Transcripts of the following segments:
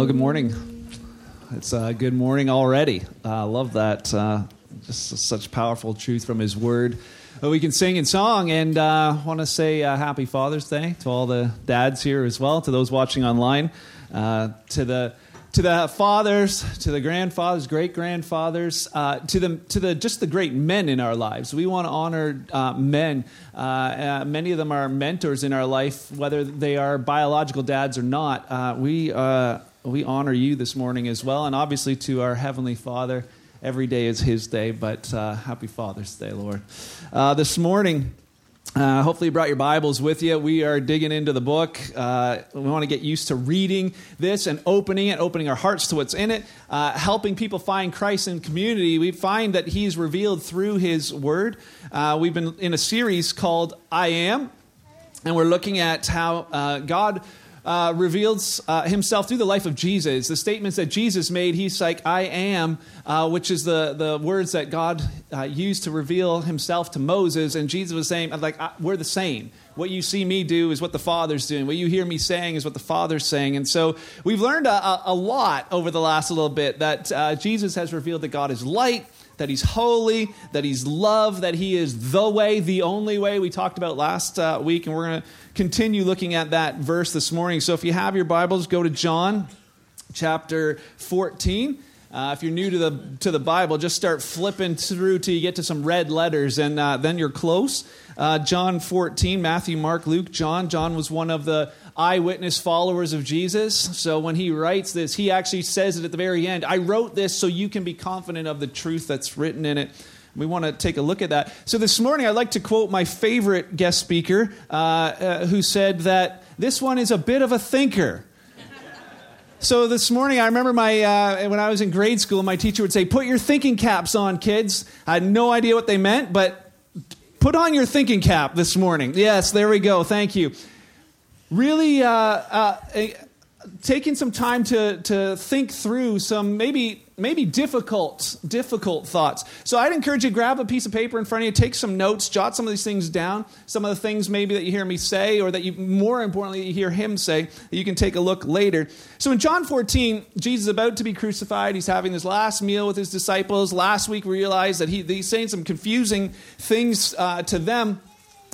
Well, good morning. It's a good morning already. I uh, love that. Uh, just such powerful truth from His Word. we can sing in song, and uh, want to say uh, Happy Father's Day to all the dads here as well, to those watching online, uh, to the to the fathers, to the grandfathers, great grandfathers, uh, to the to the just the great men in our lives. We want to honor uh, men. Uh, uh many of them are mentors in our life, whether they are biological dads or not. Uh, we uh, we honor you this morning as well, and obviously to our heavenly Father. Every day is His day, but happy Father's Day, Lord. this morning. Uh, hopefully, you brought your Bibles with you. We are digging into the book. Uh, we want to get used to reading this and opening it, opening our hearts to what's in it, uh, helping people find Christ in community. We find that He's revealed through His Word. Uh, we've been in a series called I Am, and we're looking at how uh, God uh, reveals uh, himself through the life of Jesus. The statements that Jesus made, he's like, I am, uh, which is the, the words that God uh, used to reveal himself to Moses. And Jesus was saying, like, we're the same. What you see me do is what the Father's doing. What you hear me saying is what the Father's saying. And so we've learned a, a lot over the last little bit that uh, Jesus has revealed that God is light that he's holy, that he's love, that he is the way, the only way we talked about last uh, week. And we're going to continue looking at that verse this morning. So if you have your Bibles, go to John chapter 14. Uh, if you're new to the to the Bible, just start flipping through till you get to some red letters, and uh, then you're close. Uh, John 14, Matthew, Mark, Luke, John. John was one of the eyewitness followers of Jesus. So when he writes this, he actually says it at the very end. I wrote this so you can be confident of the truth that's written in it. We want to take a look at that. So this morning, I'd like to quote my favorite guest speaker, uh, uh, who said that this one is a bit of a thinker. So this morning, I remember my uh, when I was in grade school, my teacher would say, "Put your thinking caps on, kids." I had no idea what they meant, but put on your thinking cap this morning. Yes, there we go. Thank you. Really, uh, uh, taking some time to to think through some maybe maybe difficult, difficult thoughts. So I'd encourage you to grab a piece of paper in front of you, take some notes, jot some of these things down. Some of the things maybe that you hear me say, or that you more importantly you hear him say, that you can take a look later. So in John 14, Jesus is about to be crucified. He's having his last meal with his disciples. Last week we realized that he, he's saying some confusing things uh, to them,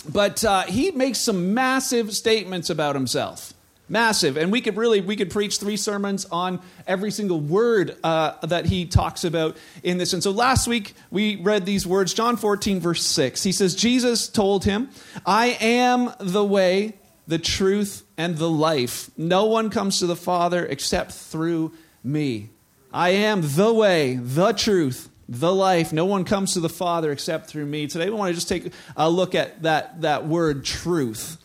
but uh, he makes some massive statements about himself. Massive. And we could really we could preach three sermons on every single word uh, that he talks about in this. And so last week we read these words john 14 verse 6 he says jesus told him i am the way the truth and the life. No one comes to the father except through me. I am the way the truth the life no one comes to the father except through me today we want to just take a look at that that word truth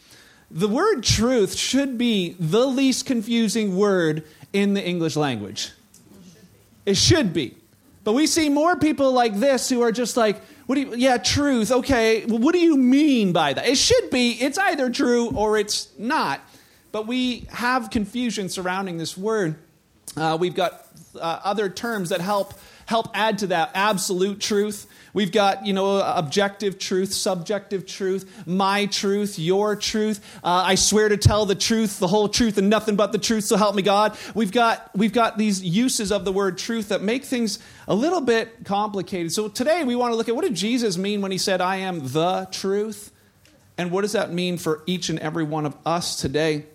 the word truth should be the least confusing word in the English language. It should be. But we see more people like this who are just like, what do you, yeah, truth, okay, well, what do you mean by that? It should be, it's either true or it's not. But we have confusion surrounding this word. Uh, we've got uh, other terms that help help add to that absolute truth. We've got, you know, objective truth, subjective truth, my truth, your truth. Uh, I swear to tell the truth, the whole truth, and nothing but the truth, so help me God. We've got, we've got these uses of the word truth that make things a little bit complicated. So today we want to look at what did Jesus mean when he said, I am the truth? And what does that mean for each and every one of us today?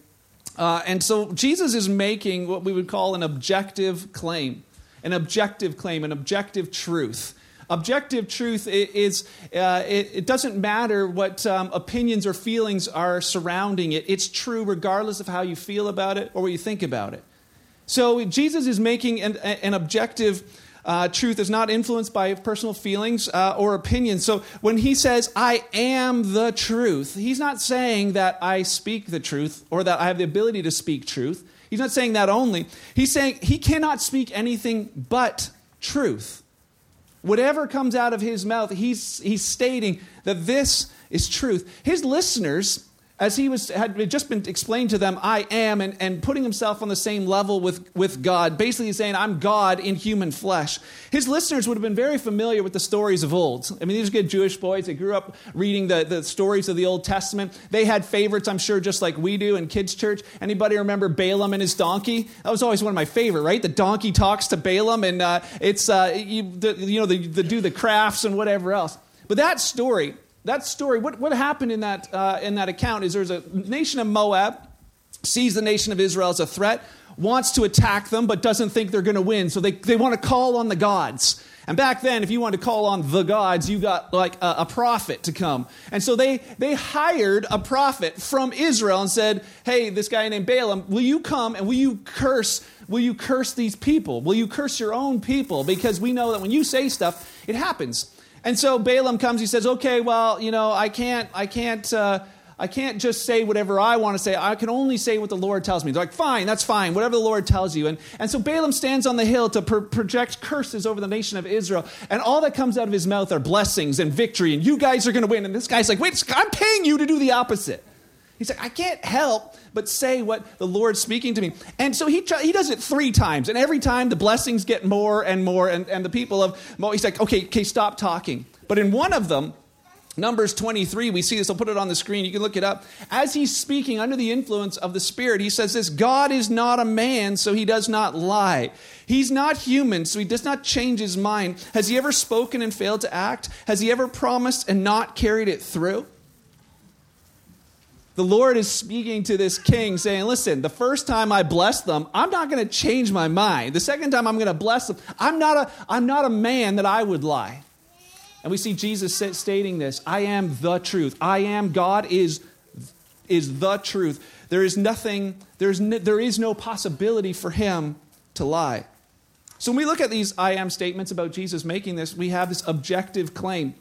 Uh, and so Jesus is making what we would call an objective claim, an objective claim, an objective truth. Objective truth is, uh, it, it, doesn't matter what um, opinions or feelings are surrounding it. It's true regardless of how you feel about it or what you think about it. So Jesus is making an, an objective uh, truth is not influenced by personal feelings uh, or opinions. So when he says, I am the truth, he's not saying that I speak the truth or that I have the ability to speak truth. He's not saying that only. He's saying he cannot speak anything but truth. Whatever comes out of his mouth, he's, he's stating that this is truth. His listeners as he was had just been explained to them, I am, and, and putting himself on the same level with, with God, basically saying, I'm God in human flesh. His listeners would have been very familiar with the stories of old. I mean, these are good Jewish boys. They grew up reading the, the stories of the Old Testament. They had favorites, I'm sure, just like we do in kids' church. Anybody remember Balaam and his donkey? That was always one of my favorite, right? The donkey talks to Balaam, and uh, it's, uh, you, the, you know, the, the do the crafts and whatever else. But that story, that story, what, what happened in that, uh, in that account is there's a nation of Moab sees the nation of Israel as a threat, wants to attack them, but doesn't think they're going to win. So they, they want to call on the gods. And back then, if you wanted to call on the gods, you got like a, a, prophet to come. And so they, they hired a prophet from Israel and said, Hey, this guy named Balaam, will you come and will you curse? Will you curse these people? Will you curse your own people? Because we know that when you say stuff, it happens. And so Balaam comes, he says, Okay, well, you know, I can't, I can't, uh, I can't just say whatever I want to say. I can only say what the Lord tells me. They're like, fine, that's fine, whatever the Lord tells you. And, and so Balaam stands on the hill to pro- project curses over the nation of Israel. And all that comes out of his mouth are blessings and victory. And you guys are going to win. And this guy's like, wait, I'm paying you to do the opposite. He's like, I can't help but say what the Lord's speaking to me. And so he, he does it three times. And every time the blessings get more and more. And, and the people of Moab, he's like, okay, okay, stop talking. But in one of them, Numbers 23, we see this. I'll put it on the screen. You can look it up. As he's speaking under the influence of the Spirit, he says this God is not a man, so he does not lie. He's not human, so he does not change his mind. Has he ever spoken and failed to act? Has he ever promised and not carried it through? The Lord is speaking to this king, saying, Listen, the first time I bless them, I'm not going to change my mind. The second time I'm going to bless them, I'm not, a, I'm not a man that I would lie. And we see Jesus stating this I am the truth. I am God is, is the truth. There is nothing, there's no, there is no possibility for him to lie. So when we look at these I am statements about Jesus making this, we have this objective claim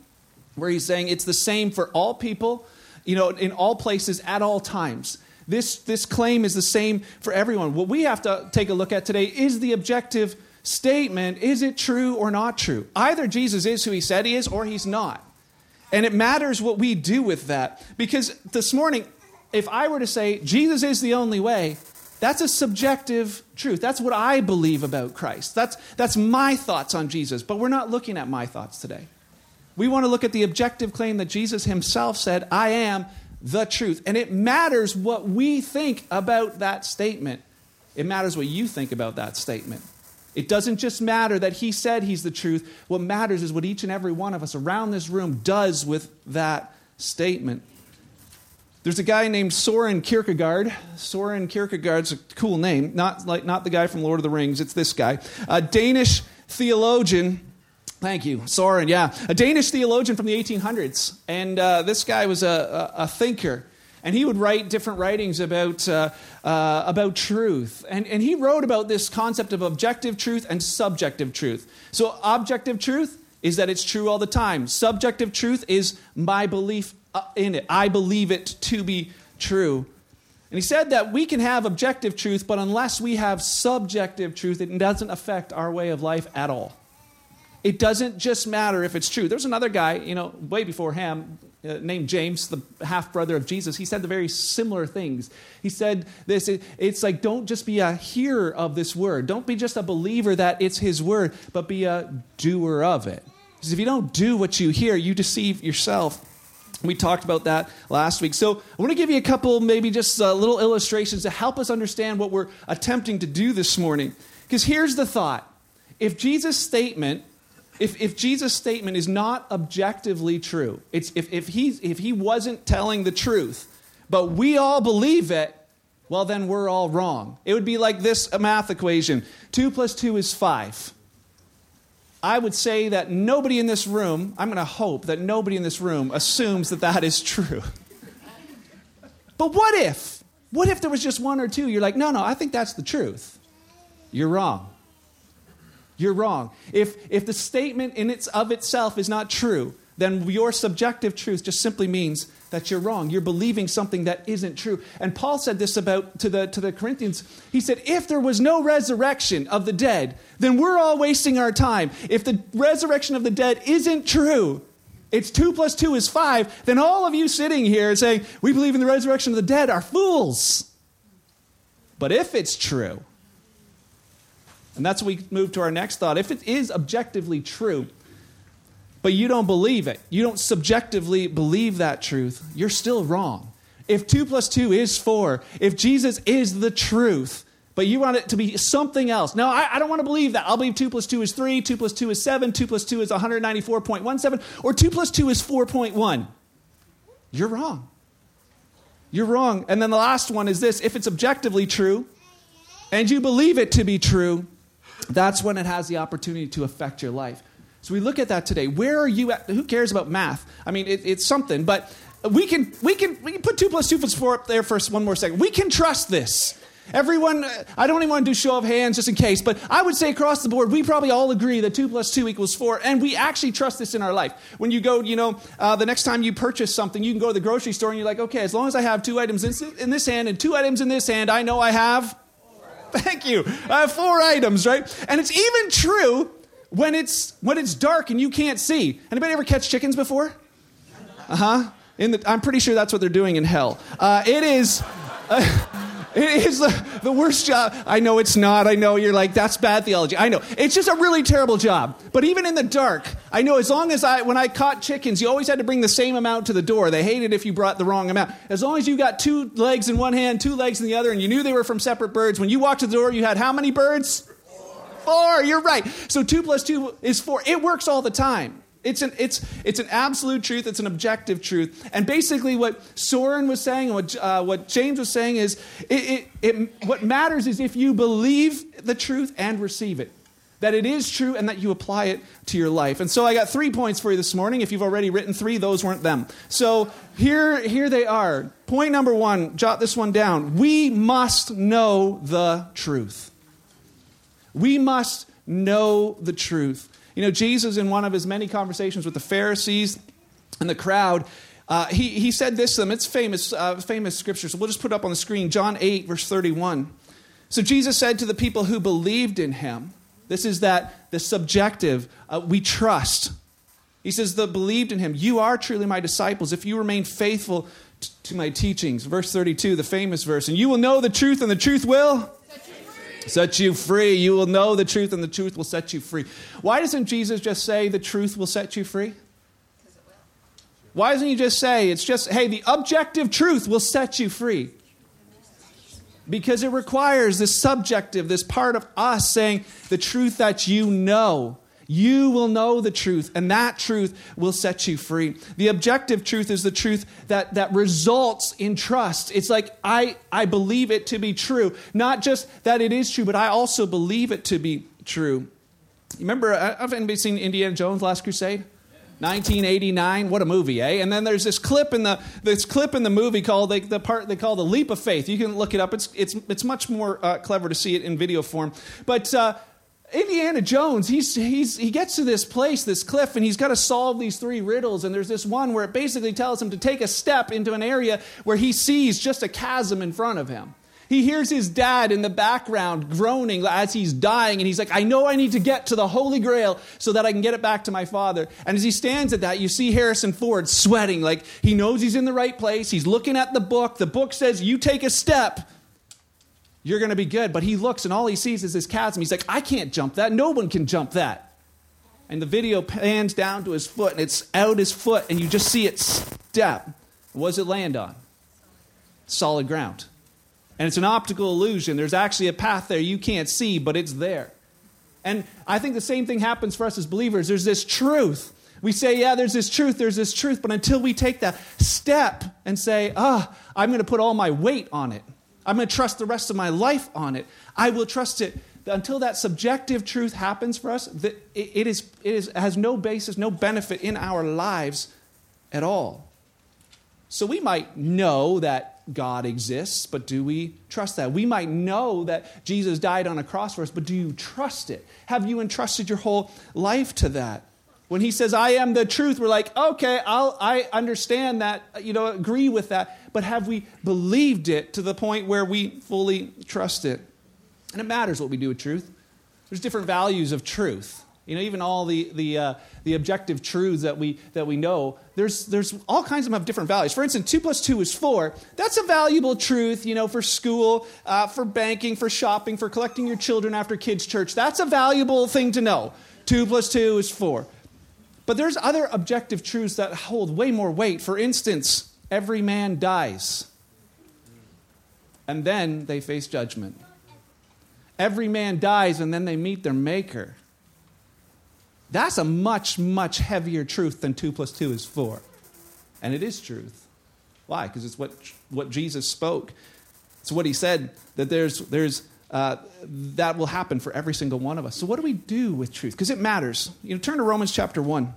where he's saying it's the same for all people, you know, in all places at all times. This, this claim is the same for everyone. What we have to take a look at today is the objective statement is it true or not true? Either Jesus is who he said he is or he's not. And it matters what we do with that. Because this morning, if I were to say Jesus is the only way, that's a subjective truth. That's what I believe about Christ. That's, that's my thoughts on Jesus. But we're not looking at my thoughts today. We want to look at the objective claim that Jesus himself said, I am the truth. And it matters what we think about that statement. It matters what you think about that statement. It doesn't just matter that he said he's the truth. What matters is what each and every one of us around this room does with that statement. There's a guy named Soren Kierkegaard. Soren Kierkegaard's a cool name, not like not the guy from Lord of the Rings. It's this guy, a Danish theologian. Thank you, Soren. Yeah, a Danish theologian from the 1800s, and uh, this guy was a, a, a thinker and he would write different writings about, uh, uh, about truth. And, and he wrote about this concept of objective truth and subjective truth. So, objective truth is that it's true all the time, subjective truth is my belief uh, in it. I believe it to be true. And he said that we can have objective truth, but unless we have subjective truth, it doesn't affect our way of life at all. It doesn't just matter if it's true. There's another guy, you know, way before him, uh, named James, the half brother of Jesus, he said the very similar things. He said this it, it's like, don't just be a hearer of this word. Don't be just a believer that it's his word, but be a doer of it. Because if you don't do what you hear, you deceive yourself. We talked about that last week. So I want to give you a couple, maybe just uh, little illustrations to help us understand what we're attempting to do this morning. Because here's the thought if Jesus' statement if, if Jesus' statement is not objectively true, it's, if, if, he, if he wasn't telling the truth, but we all believe it, well, then we're all wrong. It would be like this math equation 2 plus 2 is 5. I would say that nobody in this room, I'm going to hope that nobody in this room assumes that that is true. but what if? What if there was just one or two? You're like, no, no, I think that's the truth. You're wrong. You're wrong. If, if the statement in its of itself is not true, then your subjective truth just simply means that you're wrong. You're believing something that isn't true. And Paul said this about to the to the Corinthians. He said, "If there was no resurrection of the dead, then we're all wasting our time. If the resurrection of the dead isn't true, it's 2 plus 2 is 5, then all of you sitting here saying, we believe in the resurrection of the dead are fools. But if it's true, and that's we move to our next thought, if it is objectively true, but you don't believe it, you don't subjectively believe that truth, you're still wrong. If 2 plus 2 is 4, if Jesus is the truth, but you want it to be something else. No, I, I, don't want to believe that. I'll believe 2 plus 2 is 3, 2 plus 2 is 7, 2 plus 2 is 194.17, or 2 plus 2 is 4.1. You're wrong. You're wrong. And then the last one is this if it's objectively true and you believe it to be true, that's when it has the opportunity to affect your life. So we look at that today. Where are you at? Who cares about math? I mean, it, it's something, but we can, we, can, we can put 2 plus 2 plus 4 up there for one more second. We can trust this. Everyone, I don't even want to do show of hands just in case, but I would say across the board, we probably all agree that 2 plus 2 equals 4, and we actually trust this in our life. When you go, you know, uh, the next time you purchase something, you can go to the grocery store and you're like, okay, as long as I have two items in this hand and two items in this hand, I know I have. Thank you. Have four items, right? And it's even true when it's when it's dark and you can't see. Anybody ever catch chickens before? Uh huh. In the, I'm pretty sure that's what they're doing in hell. Uh, it is. Uh, it is the, the worst job. I know it's not. I know you're like, that's bad theology. I know. It's just a really terrible job. But even in the dark, I know as long as I, when I caught chickens, you always had to bring the same amount to the door. They hated if you brought the wrong amount. As long as you got two legs in one hand, two legs in the other, and you knew they were from separate birds, when you walked to the door, you had how many birds? Four. You're right. So two plus two is four. It works all the time. It's an, it's, it's an absolute truth, it's an objective truth. And basically, what Soren was saying, and what, uh, what James was saying is it, it, it, what matters is if you believe the truth and receive it. That it is true and that you apply it to your life. And so I got three points for you this morning. If you've already written three, those weren't them. So here, here they are. Point number one, jot this one down. We must know the truth. We must know the truth. You know, Jesus, in one of his many conversations with the Pharisees and the crowd, uh, he, he said this to them. It's famous, uh, famous scripture. So we'll just put it up on the screen. John 8, verse 31. So Jesus said to the people who believed in him, this is that the subjective, uh, we trust. He says, the believed in him, you are truly my disciples if you remain faithful t- to my teachings. Verse 32, the famous verse. And you will know the truth, and the truth will set you free. You will know the truth, and the truth will set you free. Why doesn't Jesus just say the truth will set you free? Why doesn't he just say it's just, hey, the objective truth will set you free? Because it requires this subjective, this part of us saying the truth that you know. You will know the truth, and that truth will set you free. The objective truth is the truth that, that results in trust. It's like, I, I believe it to be true. Not just that it is true, but I also believe it to be true. Remember, uh, have anybody seen Indiana Jones Last Crusade? 1989 what a movie eh and then there's this clip in the this clip in the movie called the, the part they call the leap of faith you can look it up it's it's it's much more uh, clever to see it in video form but uh, Indiana Jones, he's, he's, he gets to this place, this cliff, and he's got to solve these three riddles. And there's this one where it basically tells him to take a step into an area where he sees just a chasm in front of him. He hears his dad in the background groaning as he's dying, and he's like, I know I need to get to the Holy Grail so that I can get it back to my father. And as he stands at that, you see Harrison Ford sweating, like he knows he's in the right place. He's looking at the book. The book says, You take a step you're going to be good. But he looks and all he sees is this chasm. He's like, I can't jump that. No one can jump that. And the video pans down to his foot and it's out his foot and you just see it step. What does it land on? Solid ground. And it's an optical illusion. There's actually a path there you can't see, but it's there. And I think the same thing happens for us as believers. There's this truth. We say, yeah, there's this truth, there's this truth, but until we take that step and say, ah, oh, I'm going to put all my weight on it, I'm going to trust the rest of my life on it. I will trust it until that subjective truth happens for us. That it, is, it is, has no basis, no benefit in our lives at all. So we might know that God exists, but do we trust that? We might know that Jesus died on a cross for us, but do you trust it? Have you entrusted your whole life to that? When he says, I am the truth, we're like, okay, I'll, I understand that, you know, agree with that but have we believed it to the point where we fully trust it? And it matters what we do with truth. There's different values of truth. You know, even all the, the, uh, the objective truths that we, that we know, there's, there's all kinds of them have different values. For instance, 2 plus 2 is 4. That's a valuable truth, you know, for school, uh, for banking, for shopping, for collecting your children after kids' church. That's a valuable thing to know. 2 plus 2 is 4. But there's other objective truths that hold way more weight. For instance, every man dies, and then they face judgment. Every man dies, and then they meet their maker. That's a much, much heavier truth than 2 plus 2 is 4. And it is truth. Why? Because it's what, what Jesus spoke. It's what he said that there's, there's uh, that will happen for every single one of us. So, what do we do with truth? Because it matters. You know, turn to Romans chapter 1.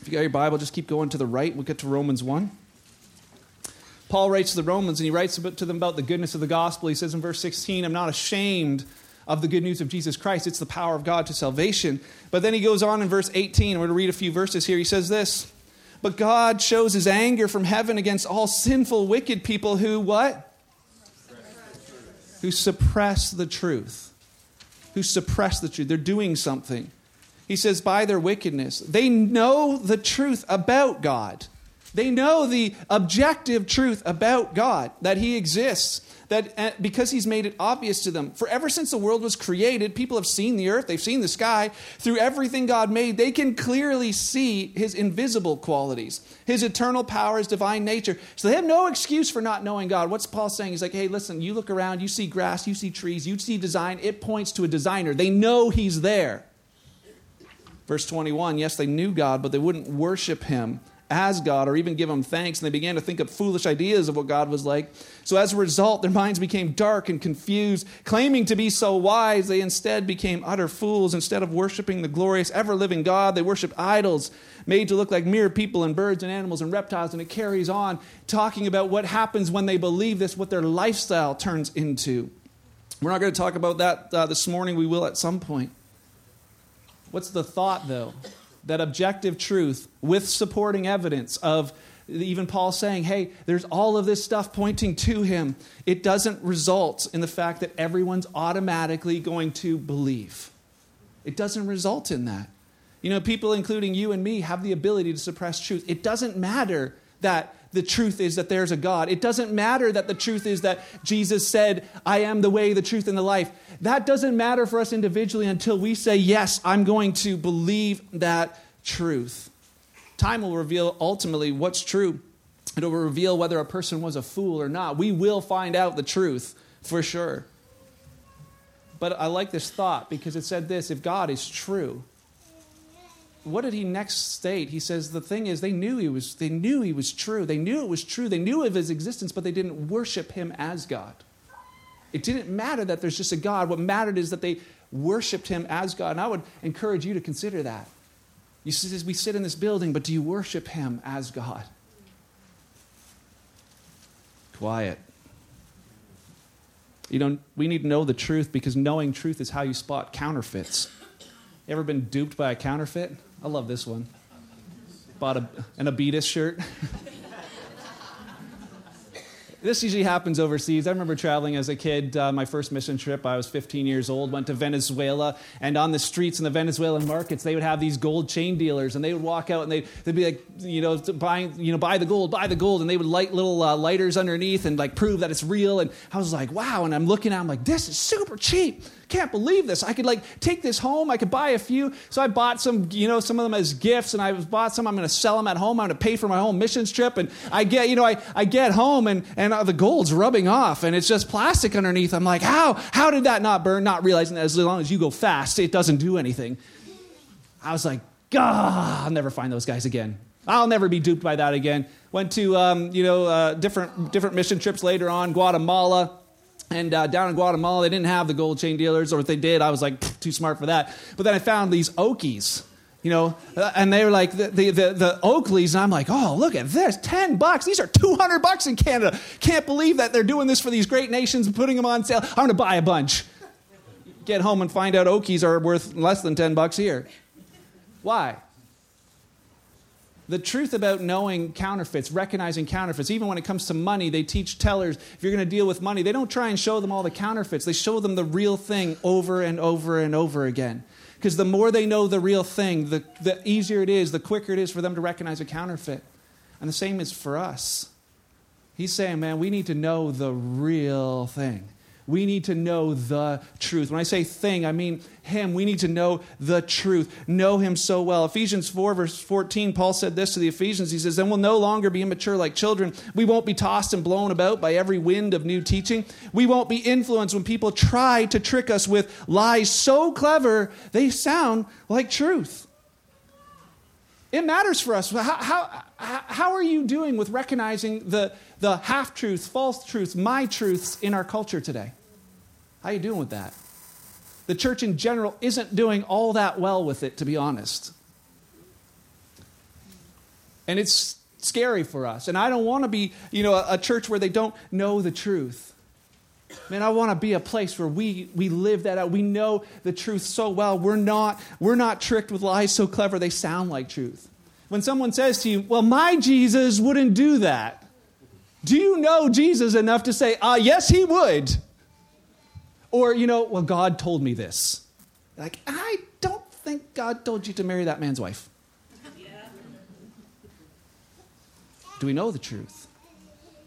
If you got your Bible, just keep going to the right. We'll get to Romans 1. Paul writes to the Romans and he writes to them about the goodness of the gospel. He says in verse 16, I'm not ashamed of the good news of Jesus Christ. It's the power of God to salvation. But then he goes on in verse 18. We're going to read a few verses here. He says this But God shows his anger from heaven against all sinful, wicked people who what? Who suppress the truth. Who suppress the truth. They're doing something. He says, by their wickedness, they know the truth about God. They know the objective truth about God, that He exists, that uh, because he's made it obvious to them. For ever since the world was created, people have seen the earth, they've seen the sky. Through everything God made, they can clearly see his invisible qualities, his eternal power, his divine nature. So they have no excuse for not knowing God. What's Paul saying? He's like, hey, listen, you look around, you see grass, you see trees, you see design. It points to a designer. They know he's there. Verse 21 yes, they knew God, but they wouldn't worship him as God or even give him thanks. And they began to think up foolish ideas of what God was like. So as a result, their minds became dark and confused. Claiming to be so wise, they instead became utter fools. Instead of worshiping the glorious, ever living God, they worshiped idols made to look like mere people and birds and animals and reptiles. And it carries on talking about what happens when they believe this, what their lifestyle turns into. We're not going to talk about that uh, this morning. We will at some point. What's the thought, though? That objective truth with supporting evidence of even Paul saying, hey, there's all of this stuff pointing to him, it doesn't result in the fact that everyone's automatically going to believe. It doesn't result in that. You know, people, including you and me, have the ability to suppress truth. It doesn't matter that the truth is that there's a God. It doesn't matter that the truth is that Jesus said, I am the way, the truth, and the life. That doesn't matter for us individually until we say, Yes, I'm going to believe that truth. Time will reveal ultimately what's true. It will reveal whether a person was a fool or not. We will find out the truth for sure. But I like this thought because it said this if God is true, what did he next state? He says the thing is they knew he was they knew he was true. They knew it was true. They knew of his existence, but they didn't worship him as God. It didn't matter that there's just a God. What mattered is that they worshiped him as God. And I would encourage you to consider that. You says we sit in this building, but do you worship him as God? Quiet. You know, we need to know the truth because knowing truth is how you spot counterfeits. You ever been duped by a counterfeit? I love this one. Bought a, an Adidas shirt. this usually happens overseas. I remember traveling as a kid, uh, my first mission trip, I was 15 years old, went to Venezuela, and on the streets in the Venezuelan markets, they would have these gold chain dealers, and they would walk out and they'd, they'd be like, you know, buying, you know, buy the gold, buy the gold, and they would light little uh, lighters underneath and like prove that it's real. And I was like, wow. And I'm looking at, I'm like, this is super cheap can't believe this. I could like take this home. I could buy a few. So I bought some, you know, some of them as gifts, and I bought some. I'm going to sell them at home. I'm going to pay for my home missions trip. And I get, you know, I, I get home and and uh, the gold's rubbing off, and it's just plastic underneath. I'm like, how how did that not burn? Not realizing that as long as you go fast, it doesn't do anything. I was like, God, I'll never find those guys again. I'll never be duped by that again. Went to um, you know uh, different different mission trips later on, Guatemala. And uh, down in Guatemala, they didn't have the gold chain dealers, or if they did, I was like too smart for that. But then I found these Okies, you know, uh, and they were like the, the, the, the, Oakleys, and I'm like, oh, look at this, 10 bucks. These are 200 bucks in Canada. Can't believe that they're doing this for these great nations and putting them on sale. I'm going to buy a bunch. Get home and find out Okies are worth less than 10 bucks here. Why? The truth about knowing counterfeits, recognizing counterfeits, even when it comes to money, they teach tellers if you're going to deal with money, they don't try and show them all the counterfeits. They show them the real thing over and over and over again. Because the more they know the real thing, the, the easier it is, the quicker it is for them to recognize a counterfeit. And the same is for us. He's saying, man, we need to know the real thing. We need to know the truth. When I say thing, I mean him. We need to know the truth, know him so well. Ephesians 4, verse 14, Paul said this to the Ephesians. He says, Then we'll no longer be immature like children. We won't be tossed and blown about by every wind of new teaching. We won't be influenced when people try to trick us with lies so clever they sound like truth. It matters for us. How, how, how are you doing with recognizing the, the half truths, false truths, my truths in our culture today? How are you doing with that? The church in general isn't doing all that well with it, to be honest. And it's scary for us. And I don't want to be, you know, a, a church where they don't know the truth. Man, I want to be a place where we, we live that out. We know the truth so well. We're not, we're not tricked with lies so clever they sound like truth. When someone says to you, Well, my Jesus wouldn't do that, do you know Jesus enough to say, Ah, uh, yes, he would? Or, you know, well, God told me this. Like, I don't think God told you to marry that man's wife. Yeah. Do we know the truth?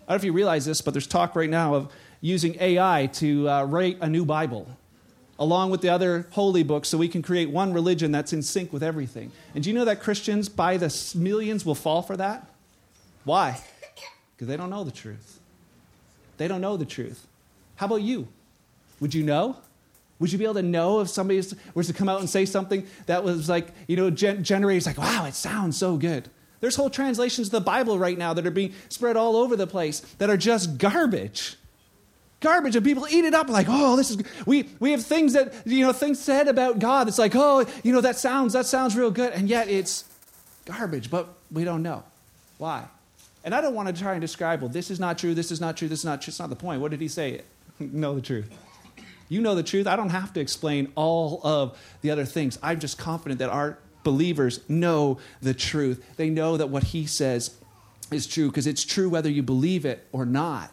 I don't know if you realize this, but there's talk right now of using AI to uh, write a new Bible along with the other holy books so we can create one religion that's in sync with everything. And do you know that Christians by the millions will fall for that? Why? Because they don't know the truth. They don't know the truth. How about you? Would you know? Would you be able to know if somebody was to come out and say something that was like, you know, gen- generated, like, wow, it sounds so good? There's whole translations of the Bible right now that are being spread all over the place that are just garbage garbage and people eat it up like oh this is we we have things that you know things said about god it's like oh you know that sounds that sounds real good and yet it's garbage but we don't know why and i don't want to try and describe well this is not true this is not true this is not true it's not the point. What did he say? Know the truth. You know the truth i don't have to explain all of the other things. I'm just confident that our believers know the truth. They know that what he says is true because it's true whether you believe it or not.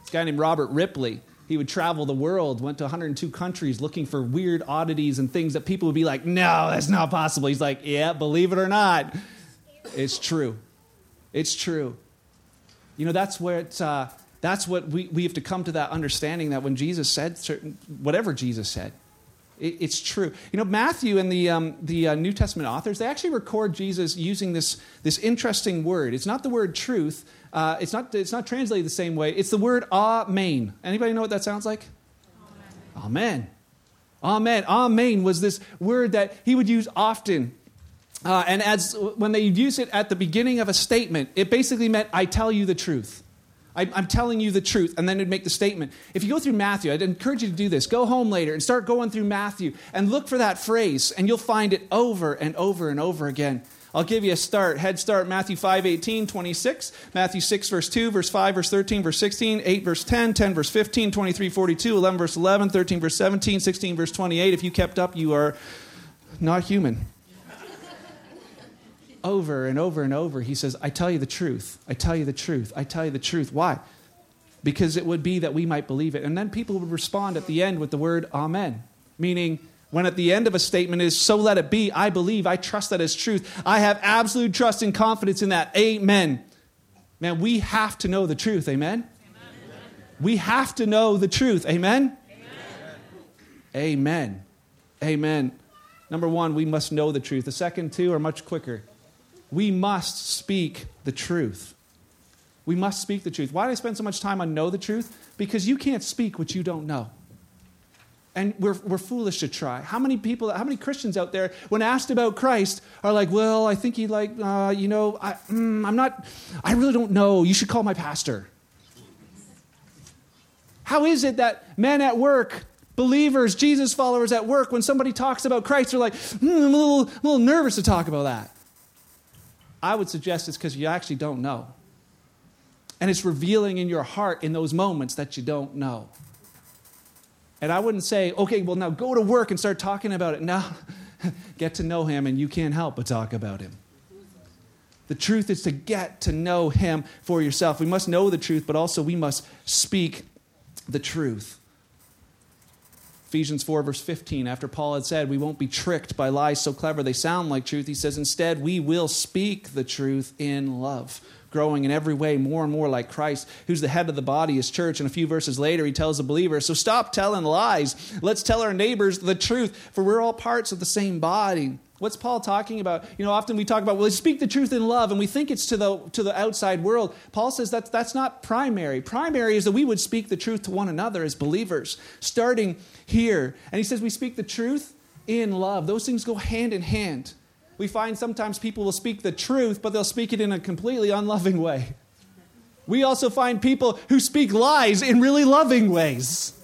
This guy named Robert Ripley, he would travel the world, went to 102 countries looking for weird oddities and things that people would be like, no, that's not possible. He's like, yeah, believe it or not, it's true. It's true. You know, that's where it's, uh, that's what we, we have to come to that understanding that when Jesus said certain, whatever Jesus said, it, it's true. You know, Matthew and the, um, the uh, New Testament authors, they actually record Jesus using this, this interesting word. It's not the word truth, uh, it's, not, it's not translated the same way. It's the word amen. Anybody know what that sounds like? Amen. Amen. Amen was this word that he would use often. Uh, and as when they use it at the beginning of a statement, it basically meant, I tell you the truth. I, am telling you the truth. And then it'd make the statement. If you go through Matthew, I'd encourage you to do this. Go home later and start going through Matthew and look for that phrase, and you'll find it over and over and over again. I'll give you a start. Head start Matthew 5, 18, 26, Matthew 6, verse 2, verse 5, verse 13, verse 16, 8, verse 10, 10, verse 15, 23, 42, 11, verse 11, 13, verse 17, 16, verse 28. If you kept up, you are not human. Over and over and over, he says, I tell you the truth. I tell you the truth. I tell you the truth. Why? Because it would be that we might believe it. And then people would respond at the end with the word Amen, meaning, when at the end of a statement is, so let it be, I believe, I trust that as truth. I have absolute trust and confidence in that. Amen. Man, we have to know the truth. Amen? Amen. We have to know the truth. Amen? Amen? Amen. Amen. Number one, we must know the truth. The second two are much quicker. We must speak the truth. We must speak the truth. Why do I spend so much time on know the truth? Because you can't speak what you don't know and we're, we're foolish to try how many people how many christians out there when asked about christ are like well i think he like uh, you know I, mm, i'm not i really don't know you should call my pastor how is it that men at work believers jesus followers at work when somebody talks about christ they're like mm, i'm a little, a little nervous to talk about that i would suggest it's because you actually don't know and it's revealing in your heart in those moments that you don't know and I wouldn't say, okay, well, now go to work and start talking about it. Now, get to know him, and you can't help but talk about him. The truth is to get to know him for yourself. We must know the truth, but also we must speak the truth. Ephesians 4, verse 15, after Paul had said, We won't be tricked by lies so clever they sound like truth, he says, Instead, we will speak the truth in love, growing in every way more and more like Christ, who's the head of the body, his church. And a few verses later, he tells the believers, So stop telling lies. Let's tell our neighbors the truth, for we're all parts of the same body. What's Paul talking about? You know, often we talk about, well, speak the truth in love, and we think it's to the, to the outside world. Paul says that that's not primary. Primary is that we would speak the truth to one another as believers, starting here. And he says we speak the truth in love. Those things go hand in hand. We find sometimes people will speak the truth, but they'll speak it in a completely unloving way. We also find people who speak lies in really loving ways.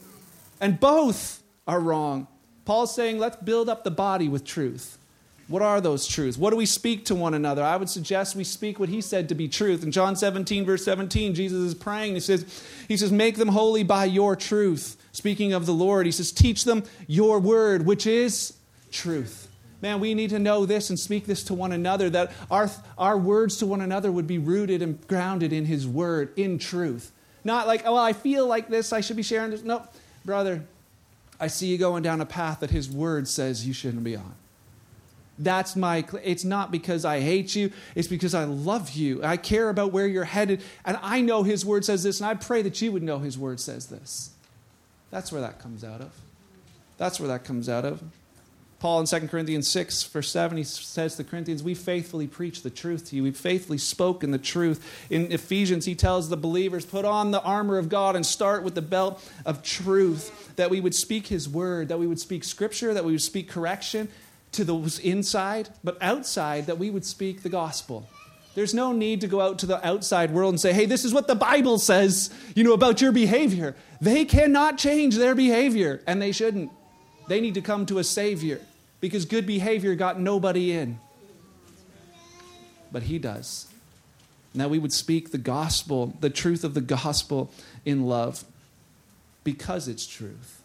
And both are wrong. Paul's saying, let's build up the body with truth. What are those truths? What do we speak to one another? I would suggest we speak what he said to be truth. In John 17, verse 17, Jesus is praying. He says, he says, Make them holy by your truth. Speaking of the Lord, he says, Teach them your word, which is truth. Man, we need to know this and speak this to one another, that our, our words to one another would be rooted and grounded in his word, in truth. Not like, oh, I feel like this, I should be sharing this. No, brother, I see you going down a path that his word says you shouldn't be on. That's my, it's not because I hate you, it's because I love you. I care about where you're headed, and I know His Word says this, and I pray that you would know His Word says this. That's where that comes out of. That's where that comes out of. Paul in 2 Corinthians 6, verse 7, he says to the Corinthians, We faithfully preach the truth to you. We've faithfully spoken the truth. In Ephesians, he tells the believers, Put on the armor of God and start with the belt of truth, that we would speak his word, that we would speak scripture, that we would speak correction, to those inside, but outside, that we would speak the gospel. There's no need to go out to the outside world and say, hey, this is what the Bible says, you know, about your behavior. They cannot change their behavior, and they shouldn't. They need to come to a Savior because good behavior got nobody in. But He does. Now we would speak the gospel, the truth of the gospel in love because it's truth.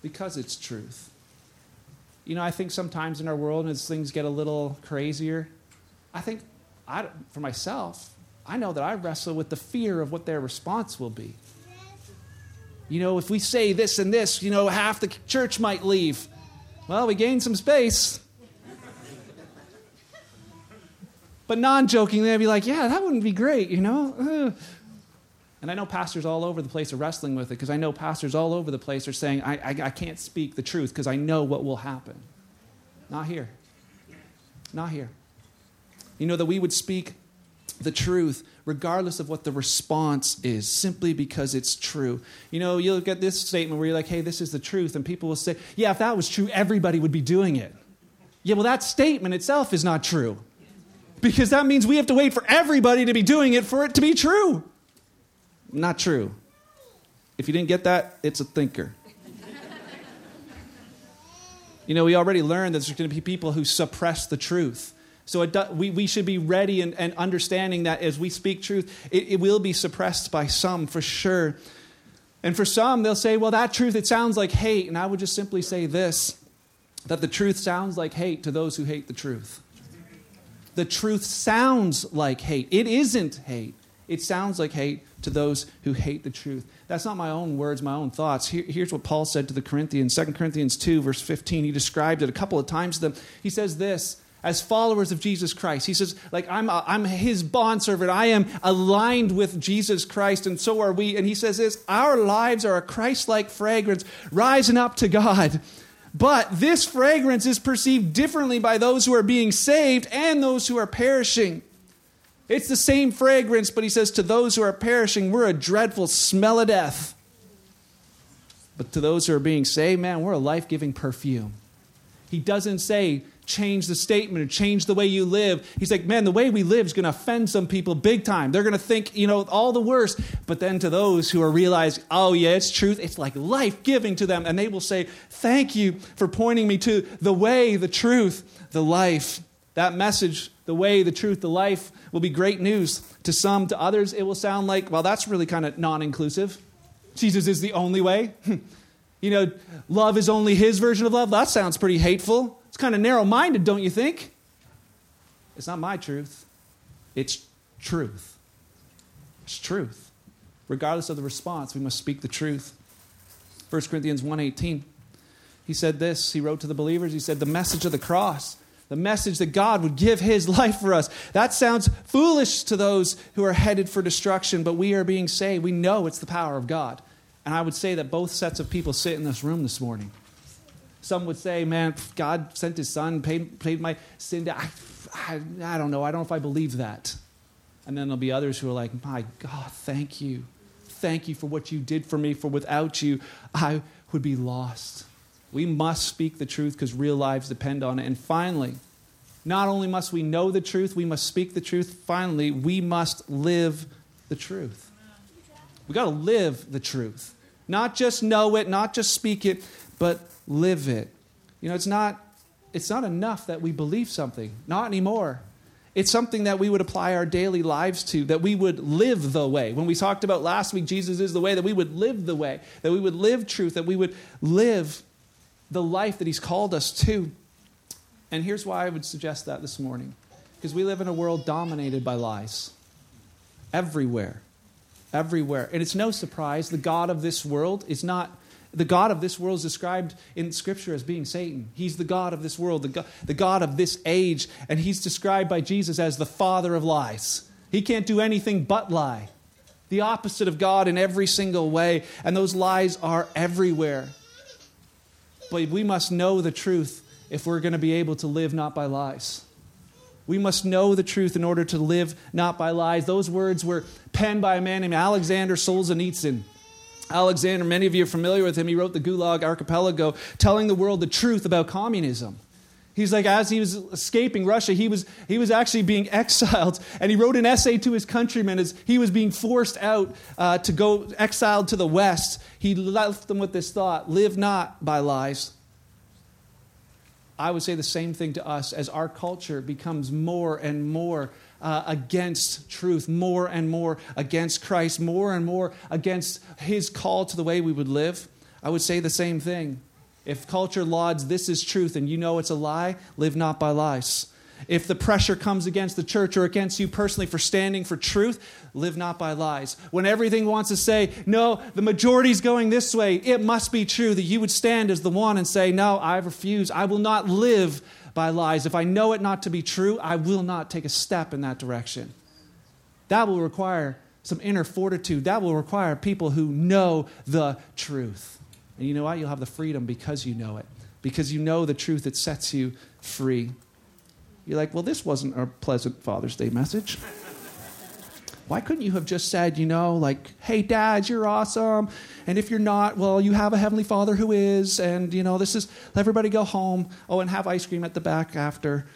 Because it's truth you know, I think sometimes in our world, as things get a little crazier, I think I, for myself, I know that I wrestle with the fear of what their response will be. You know, if we say this and this, you know, half the church might leave. Well, we gain some space. but non jokingly, I'd be like, yeah, that wouldn't be great, you know? And I know pastors all over the place are wrestling with it because I know pastors all over the place are saying, I, I, I can't speak the truth because I know what will happen. Not here. Not here. You know, that we would speak the truth regardless of what the response is, simply because it's true. You know, you'll get this statement where you're like, hey, this is the truth. And people will say, yeah, if that was true, everybody would be doing it. Yeah, well, that statement itself is not true because that means we have to wait for everybody to be doing it for it to be true. Not true. If you didn't get that, it's a thinker. you know, we already learned that there's going to be people who suppress the truth. So do, we, we should be ready and, and understanding that as we speak truth, it, it will be suppressed by some for sure. And for some, they'll say, well, that truth, it sounds like hate. And I would just simply say this that the truth sounds like hate to those who hate the truth. The truth sounds like hate. It isn't hate. It sounds like hate to those who hate the truth. That's not my own words, my own thoughts. Here, here's what Paul said to the Corinthians, 2 Corinthians 2, verse 15. He described it a couple of times to them. He says this as followers of Jesus Christ. He says, like, I'm, a, I'm his bondservant. I am aligned with Jesus Christ, and so are we. And he says this Our lives are a Christ like fragrance rising up to God. But this fragrance is perceived differently by those who are being saved and those who are perishing. It's the same fragrance, but he says, To those who are perishing, we're a dreadful smell of death. But to those who are being saved, man, we're a life giving perfume. He doesn't say, change the statement or change the way you live. He's like, man, the way we live is going to offend some people big time. They're going to think, you know, all the worst. But then to those who are realizing, oh, yeah, it's truth, it's like life giving to them. And they will say, thank you for pointing me to the way, the truth, the life. That message, the way, the truth, the life, will be great news to some. To others, it will sound like, well, that's really kind of non inclusive. Jesus is the only way. you know, love is only his version of love. That sounds pretty hateful. It's kind of narrow minded, don't you think? It's not my truth, it's truth. It's truth. Regardless of the response, we must speak the truth. 1 Corinthians 1:18. He said this, he wrote to the believers, he said the message of the cross, the message that God would give his life for us. That sounds foolish to those who are headed for destruction, but we are being saved. We know it's the power of God. And I would say that both sets of people sit in this room this morning. Some would say, man, God sent his son, paid, paid my sin. I, I, I don't know. I don't know if I believe that. And then there'll be others who are like, my God, thank you. Thank you for what you did for me, for without you, I would be lost. We must speak the truth because real lives depend on it. And finally, not only must we know the truth, we must speak the truth. Finally, we must live the truth. We got to live the truth. Not just know it, not just speak it, but live it. You know, it's not it's not enough that we believe something. Not anymore. It's something that we would apply our daily lives to, that we would live the way. When we talked about last week, Jesus is the way, that we would live the way, that we would live truth, that we would live the life that He's called us to. And here's why I would suggest that this morning because we live in a world dominated by lies everywhere. Everywhere. And it's no surprise the God of this world is not the God of this world is described in Scripture as being Satan. He's the God of this world, the God, the God of this age, and he's described by Jesus as the father of lies. He can't do anything but lie. The opposite of God in every single way, and those lies are everywhere. But we must know the truth if we're going to be able to live not by lies. We must know the truth in order to live not by lies. Those words were penned by a man named Alexander Solzhenitsyn. Alexander, many of you are familiar with him. He wrote the Gulag Archipelago, telling the world the truth about communism. He's like, as he was escaping Russia, he was, he was actually being exiled. And he wrote an essay to his countrymen as he was being forced out uh, to go exiled to the West. He left them with this thought live not by lies. I would say the same thing to us as our culture becomes more and more uh, against truth, more and more against Christ, more and more against his call to the way we would live, I would say the same thing. If culture lauds this is truth and you know it's a lie, live not by lies. If the pressure comes against the church or against you personally for standing for truth, live not by lies. When everything wants to say, no, the majority's going this way, it must be true that you would stand as the one and say, no, I refuse. I will not live by lies. If I know it not to be true, I will not take a step in that direction. That will require some inner fortitude. That will require people who know the truth. And you know what? You'll have the freedom because you know it, because you know the truth that sets you free. You're like, well, this wasn't a pleasant Father's Day message. Why couldn't you have just said, you know, like, hey, dad, you're awesome. And if you're not, well, you have a Heavenly Father who is. And, you know, this is, let everybody go home. Oh, and have ice cream at the back after.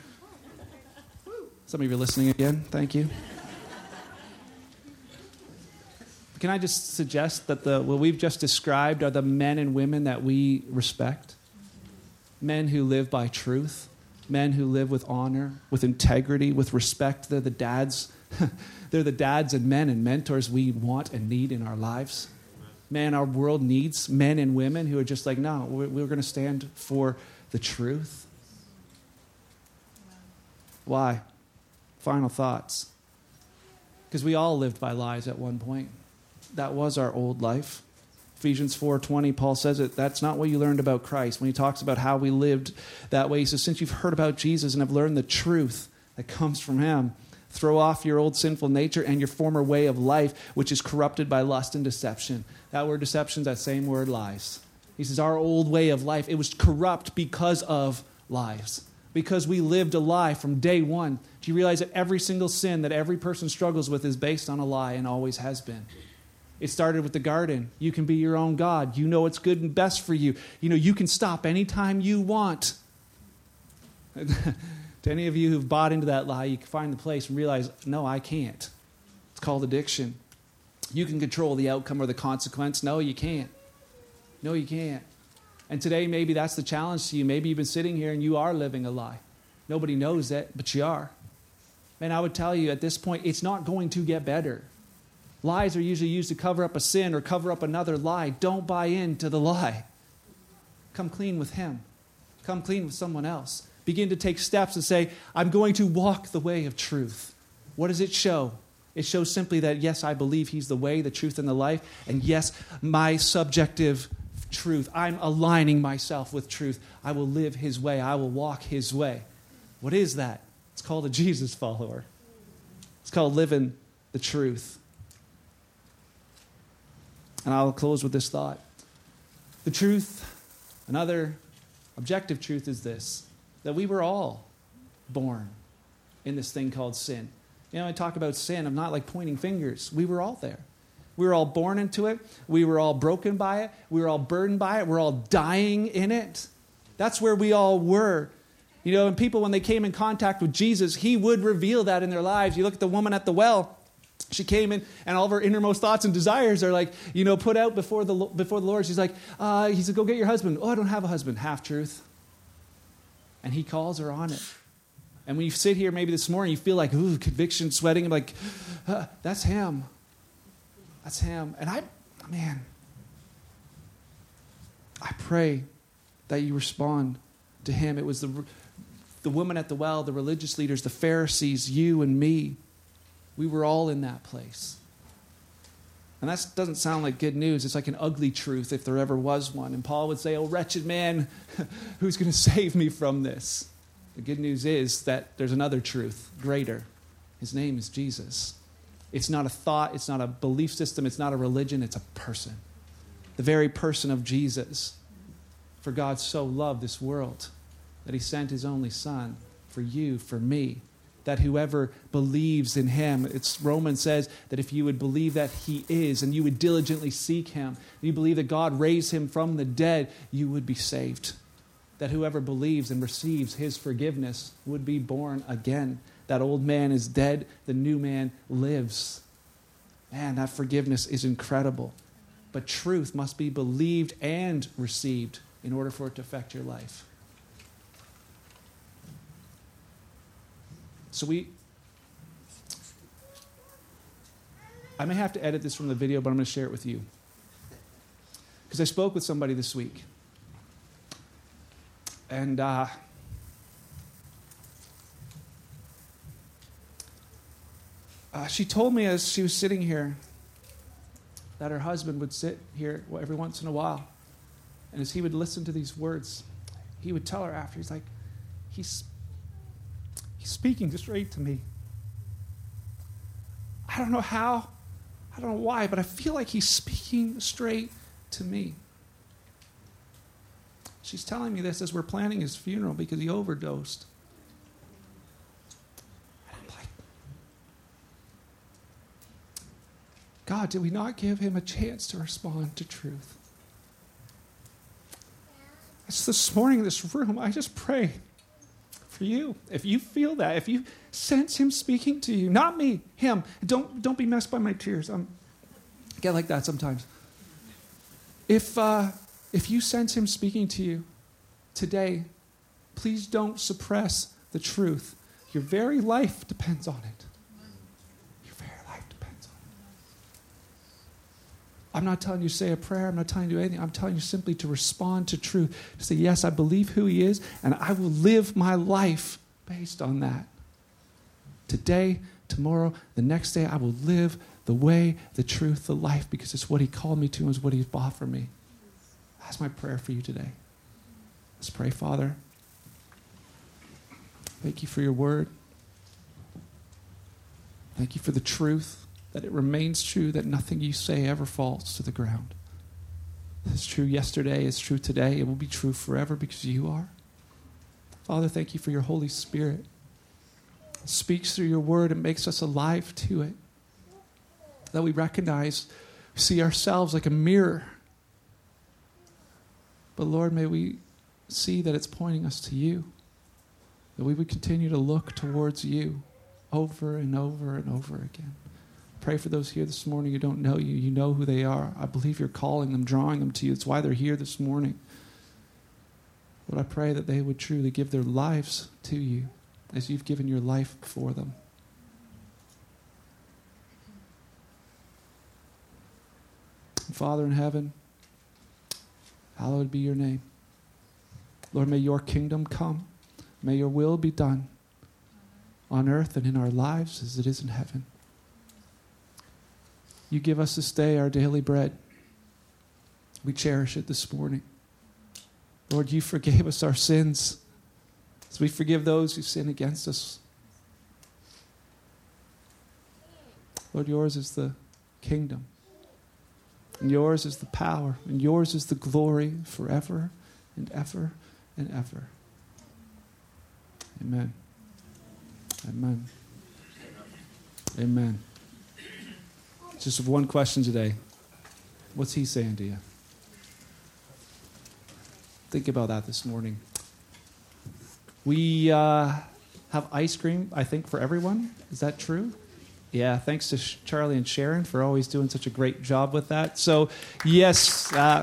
Some of you are listening again. Thank you. Can I just suggest that the, what we've just described are the men and women that we respect? Men who live by truth, men who live with honor, with integrity, with respect. They're the dads They're the dads and men and mentors we want and need in our lives. Man, our world needs men and women who are just like, no, we're, we're going to stand for the truth. Why? Final thoughts. Because we all lived by lies at one point. That was our old life. Ephesians 4:20 Paul says it that's not what you learned about Christ when he talks about how we lived that way he says since you've heard about Jesus and have learned the truth that comes from him Throw off your old sinful nature and your former way of life, which is corrupted by lust and deception. That word deception is that same word lies. He says, Our old way of life, it was corrupt because of lies. Because we lived a lie from day one. Do you realize that every single sin that every person struggles with is based on a lie and always has been? It started with the garden. You can be your own God. You know what's good and best for you. You know, you can stop anytime you want. To any of you who've bought into that lie, you can find the place and realize, no, I can't. It's called addiction. You can control the outcome or the consequence. No, you can't. No, you can't. And today, maybe that's the challenge to you. Maybe you've been sitting here and you are living a lie. Nobody knows that, but you are. And I would tell you at this point, it's not going to get better. Lies are usually used to cover up a sin or cover up another lie. Don't buy into the lie. Come clean with Him, come clean with someone else begin to take steps and say, I'm going to walk the way of truth. What does it show? It shows simply that, yes, I believe He's the way, the truth, and the life. And yes, my subjective truth. I'm aligning myself with truth. I will live his way. I will walk his way. What is that? It's called a Jesus follower. It's called living the truth. And I'll close with this thought. The truth, another objective truth is this that we were all born in this thing called sin. You know, I talk about sin, I'm not like pointing fingers. We were all there. We were all born into it. We were all broken by it. We were all burdened by it. We're all dying in it. That's where we all were. You know, and people, when they came in contact with Jesus, he would reveal that in their lives. You look at the woman at the well, she came in, and all of her innermost thoughts and desires are like, you know, put out before the, before the Lord. She's like, uh, he said, go get your husband. Oh, I don't have a husband. Half truth. And he calls her on it. And when you sit here maybe this morning, you feel like, ooh, conviction, sweating. I'm like, uh, that's him. That's him. And I, man, I pray that you respond to him. It was the, the woman at the well, the religious leaders, the Pharisees, you and me. We were all in that place. And that doesn't sound like good news. It's like an ugly truth if there ever was one. And Paul would say, Oh, wretched man, who's going to save me from this? The good news is that there's another truth, greater. His name is Jesus. It's not a thought, it's not a belief system, it's not a religion, it's a person. The very person of Jesus. For God so loved this world that he sent his only Son for you, for me, that whoever believes in him, it's Romans says that if you would believe that he is and you would diligently seek him, you believe that God raised him from the dead, you would be saved. That whoever believes and receives his forgiveness would be born again. That old man is dead, the new man lives. Man, that forgiveness is incredible. But truth must be believed and received in order for it to affect your life. So we. I may have to edit this from the video, but I'm going to share it with you. Because I spoke with somebody this week. And uh, uh, she told me as she was sitting here that her husband would sit here every once in a while. And as he would listen to these words, he would tell her after, he's like, he's He's speaking straight to me. I don't know how, I don't know why, but I feel like he's speaking straight to me. She's telling me this as we're planning his funeral because he overdosed. And I'm like, God, did we not give him a chance to respond to truth? It's this morning in this room, I just pray for you. If you feel that, if you sense him speaking to you, not me, him. Don't don't be messed by my tears. I'm I get like that sometimes. If uh, if you sense him speaking to you today, please don't suppress the truth. Your very life depends on it. Your very life depends on it. I'm not telling you to say a prayer. I'm not telling you anything. I'm telling you simply to respond to truth. To say, yes, I believe who he is, and I will live my life based on that. Today, tomorrow, the next day, I will live the way, the truth, the life, because it's what he called me to and it's what he's bought for me. That's my prayer for you today. Let's pray, Father. Thank you for your word. Thank you for the truth, that it remains true, that nothing you say ever falls to the ground. It's true yesterday, it's true today, it will be true forever because you are. Father, thank you for your Holy Spirit. It speaks through your word and makes us alive to it. That we recognize, see ourselves like a mirror. But Lord, may we see that it's pointing us to you. That we would continue to look towards you over and over and over again. Pray for those here this morning who don't know you. You know who they are. I believe you're calling them, drawing them to you. It's why they're here this morning. Lord, I pray that they would truly give their lives to you as you've given your life for them. Father in heaven, hallowed be your name. Lord, may your kingdom come. May your will be done on earth and in our lives as it is in heaven. You give us this day our daily bread. We cherish it this morning. Lord, you forgave us our sins. So we forgive those who sin against us. Lord, yours is the kingdom, and yours is the power, and yours is the glory forever and ever and ever. Amen. Amen. Amen. Just one question today. What's he saying to you? Think about that this morning. We uh, have ice cream, I think, for everyone. Is that true? Yeah, thanks to Charlie and Sharon for always doing such a great job with that. So, yes. Uh,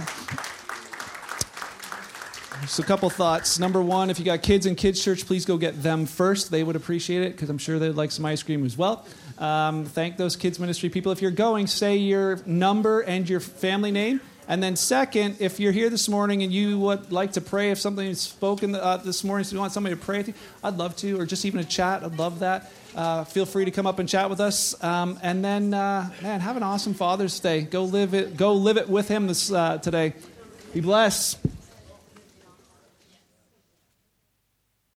so, a couple thoughts. Number one, if you got kids in kids' church, please go get them first. They would appreciate it because I'm sure they'd like some ice cream as well. Um, thank those kids' ministry people. If you're going, say your number and your family name. And then, second, if you're here this morning and you would like to pray, if something is spoken uh, this morning, so you want somebody to pray with you, I'd love to, or just even a chat, I'd love that. Uh, feel free to come up and chat with us. Um, and then, uh, man, have an awesome Father's Day. Go live it. Go live it with Him this uh, today. Be blessed.